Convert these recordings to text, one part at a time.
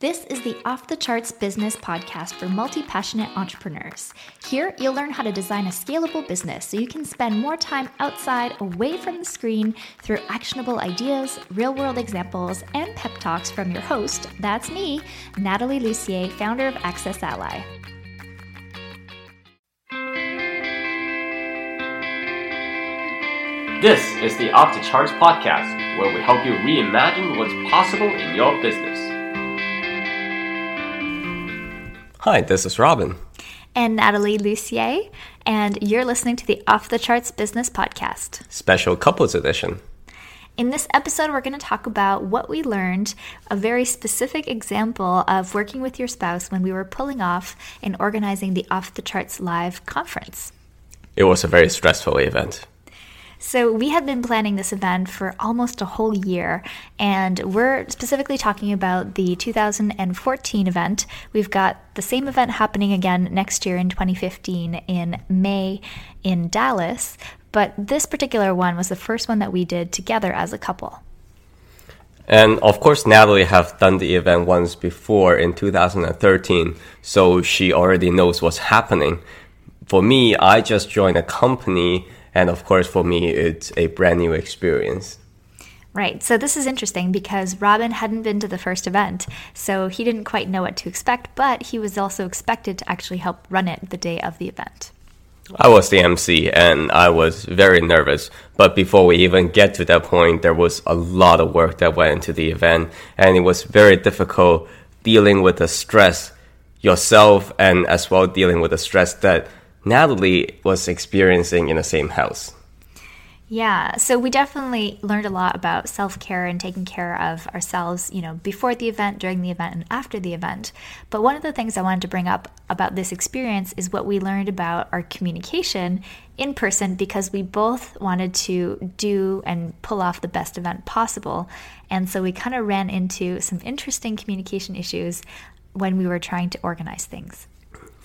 This is the Off the Charts Business Podcast for multi passionate entrepreneurs. Here, you'll learn how to design a scalable business so you can spend more time outside, away from the screen, through actionable ideas, real world examples, and pep talks from your host that's me, Natalie Lussier, founder of AccessAlly. This is the Off the Charts Podcast, where we help you reimagine what's possible in your business. Hi, this is Robin. And Natalie Lussier, and you're listening to the Off the Charts Business Podcast. Special Couples Edition. In this episode, we're going to talk about what we learned, a very specific example of working with your spouse when we were pulling off and organizing the Off the Charts Live conference. It was a very stressful event. So, we had been planning this event for almost a whole year, and we're specifically talking about the 2014 event. We've got the same event happening again next year in 2015 in May in Dallas, but this particular one was the first one that we did together as a couple. And of course, Natalie have done the event once before in 2013, so she already knows what's happening. For me, I just joined a company and of course, for me, it's a brand new experience. Right. So this is interesting because Robin hadn't been to the first event, so he didn't quite know what to expect, but he was also expected to actually help run it the day of the event. I was the MC and I was very nervous. But before we even get to that point, there was a lot of work that went into the event and it was very difficult dealing with the stress yourself and as well dealing with the stress that Natalie was experiencing in the same house. Yeah, so we definitely learned a lot about self care and taking care of ourselves, you know, before the event, during the event, and after the event. But one of the things I wanted to bring up about this experience is what we learned about our communication in person because we both wanted to do and pull off the best event possible. And so we kind of ran into some interesting communication issues when we were trying to organize things.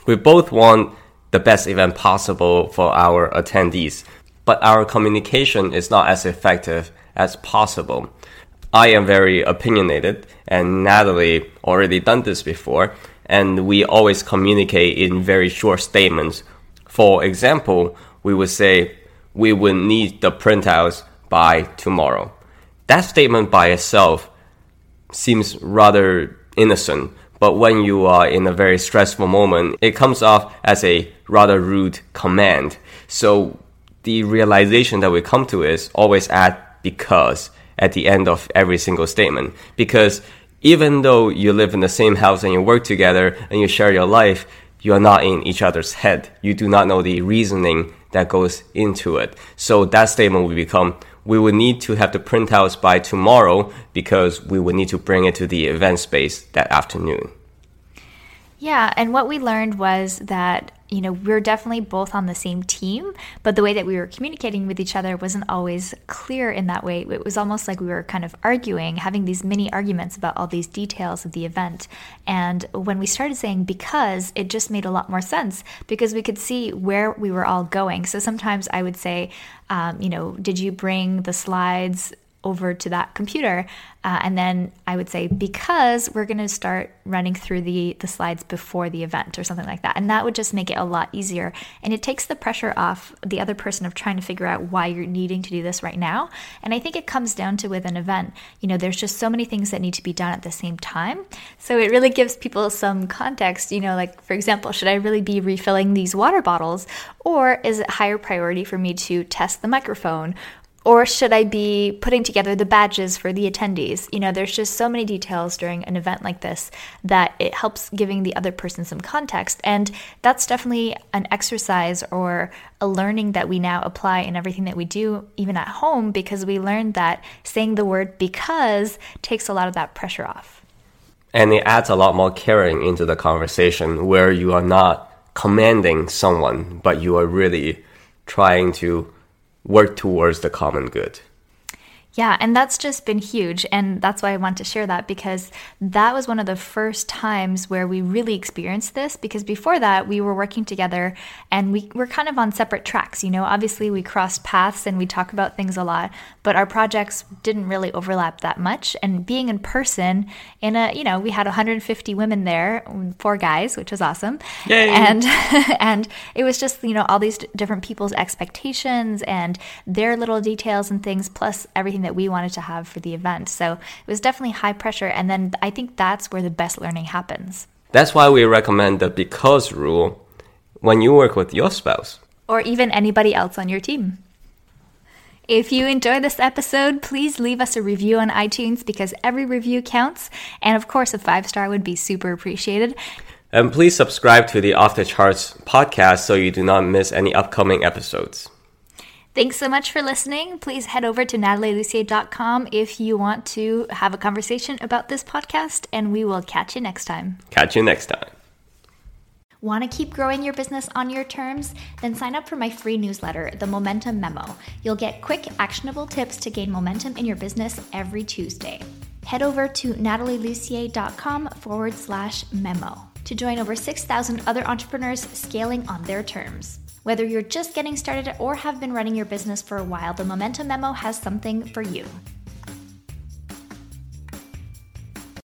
We both want the best event possible for our attendees, but our communication is not as effective as possible. I am very opinionated, and Natalie already done this before, and we always communicate in very short statements. For example, we would say, we will need the printouts by tomorrow. That statement by itself seems rather innocent, but when you are in a very stressful moment, it comes off as a rather rude command. So the realization that we come to is always add because at the end of every single statement. Because even though you live in the same house and you work together and you share your life, you are not in each other's head. You do not know the reasoning that goes into it. So that statement will become, we will need to have the printouts by tomorrow because we will need to bring it to the event space that afternoon. Yeah, and what we learned was that, you know, we're definitely both on the same team, but the way that we were communicating with each other wasn't always clear in that way. It was almost like we were kind of arguing, having these mini arguments about all these details of the event. And when we started saying because, it just made a lot more sense because we could see where we were all going. So sometimes I would say, um, you know, did you bring the slides over to that computer. Uh, and then I would say, because we're going to start running through the, the slides before the event or something like that. And that would just make it a lot easier. And it takes the pressure off the other person of trying to figure out why you're needing to do this right now. And I think it comes down to with an event, you know, there's just so many things that need to be done at the same time. So it really gives people some context, you know, like, for example, should I really be refilling these water bottles? Or is it higher priority for me to test the microphone or should I be putting together the badges for the attendees? You know, there's just so many details during an event like this that it helps giving the other person some context. And that's definitely an exercise or a learning that we now apply in everything that we do, even at home, because we learned that saying the word because takes a lot of that pressure off. And it adds a lot more caring into the conversation where you are not commanding someone, but you are really trying to work towards the common good. Yeah, and that's just been huge. And that's why I want to share that because that was one of the first times where we really experienced this. Because before that, we were working together and we were kind of on separate tracks. You know, obviously we crossed paths and we talk about things a lot, but our projects didn't really overlap that much. And being in person, in a, you know, we had 150 women there, four guys, which was awesome. Yay. And, and it was just, you know, all these different people's expectations and their little details and things, plus everything that we wanted to have for the event. So it was definitely high pressure. And then I think that's where the best learning happens. That's why we recommend the because rule when you work with your spouse. Or even anybody else on your team. If you enjoyed this episode, please leave us a review on iTunes because every review counts. And of course, a five star would be super appreciated. And please subscribe to the Off the Charts podcast so you do not miss any upcoming episodes. Thanks so much for listening. Please head over to natalielussier.com if you want to have a conversation about this podcast, and we will catch you next time. Catch you next time. Want to keep growing your business on your terms? Then sign up for my free newsletter, The Momentum Memo. You'll get quick, actionable tips to gain momentum in your business every Tuesday. Head over to natalielussier.com forward slash memo to join over 6,000 other entrepreneurs scaling on their terms. Whether you're just getting started or have been running your business for a while, the Momentum Memo has something for you.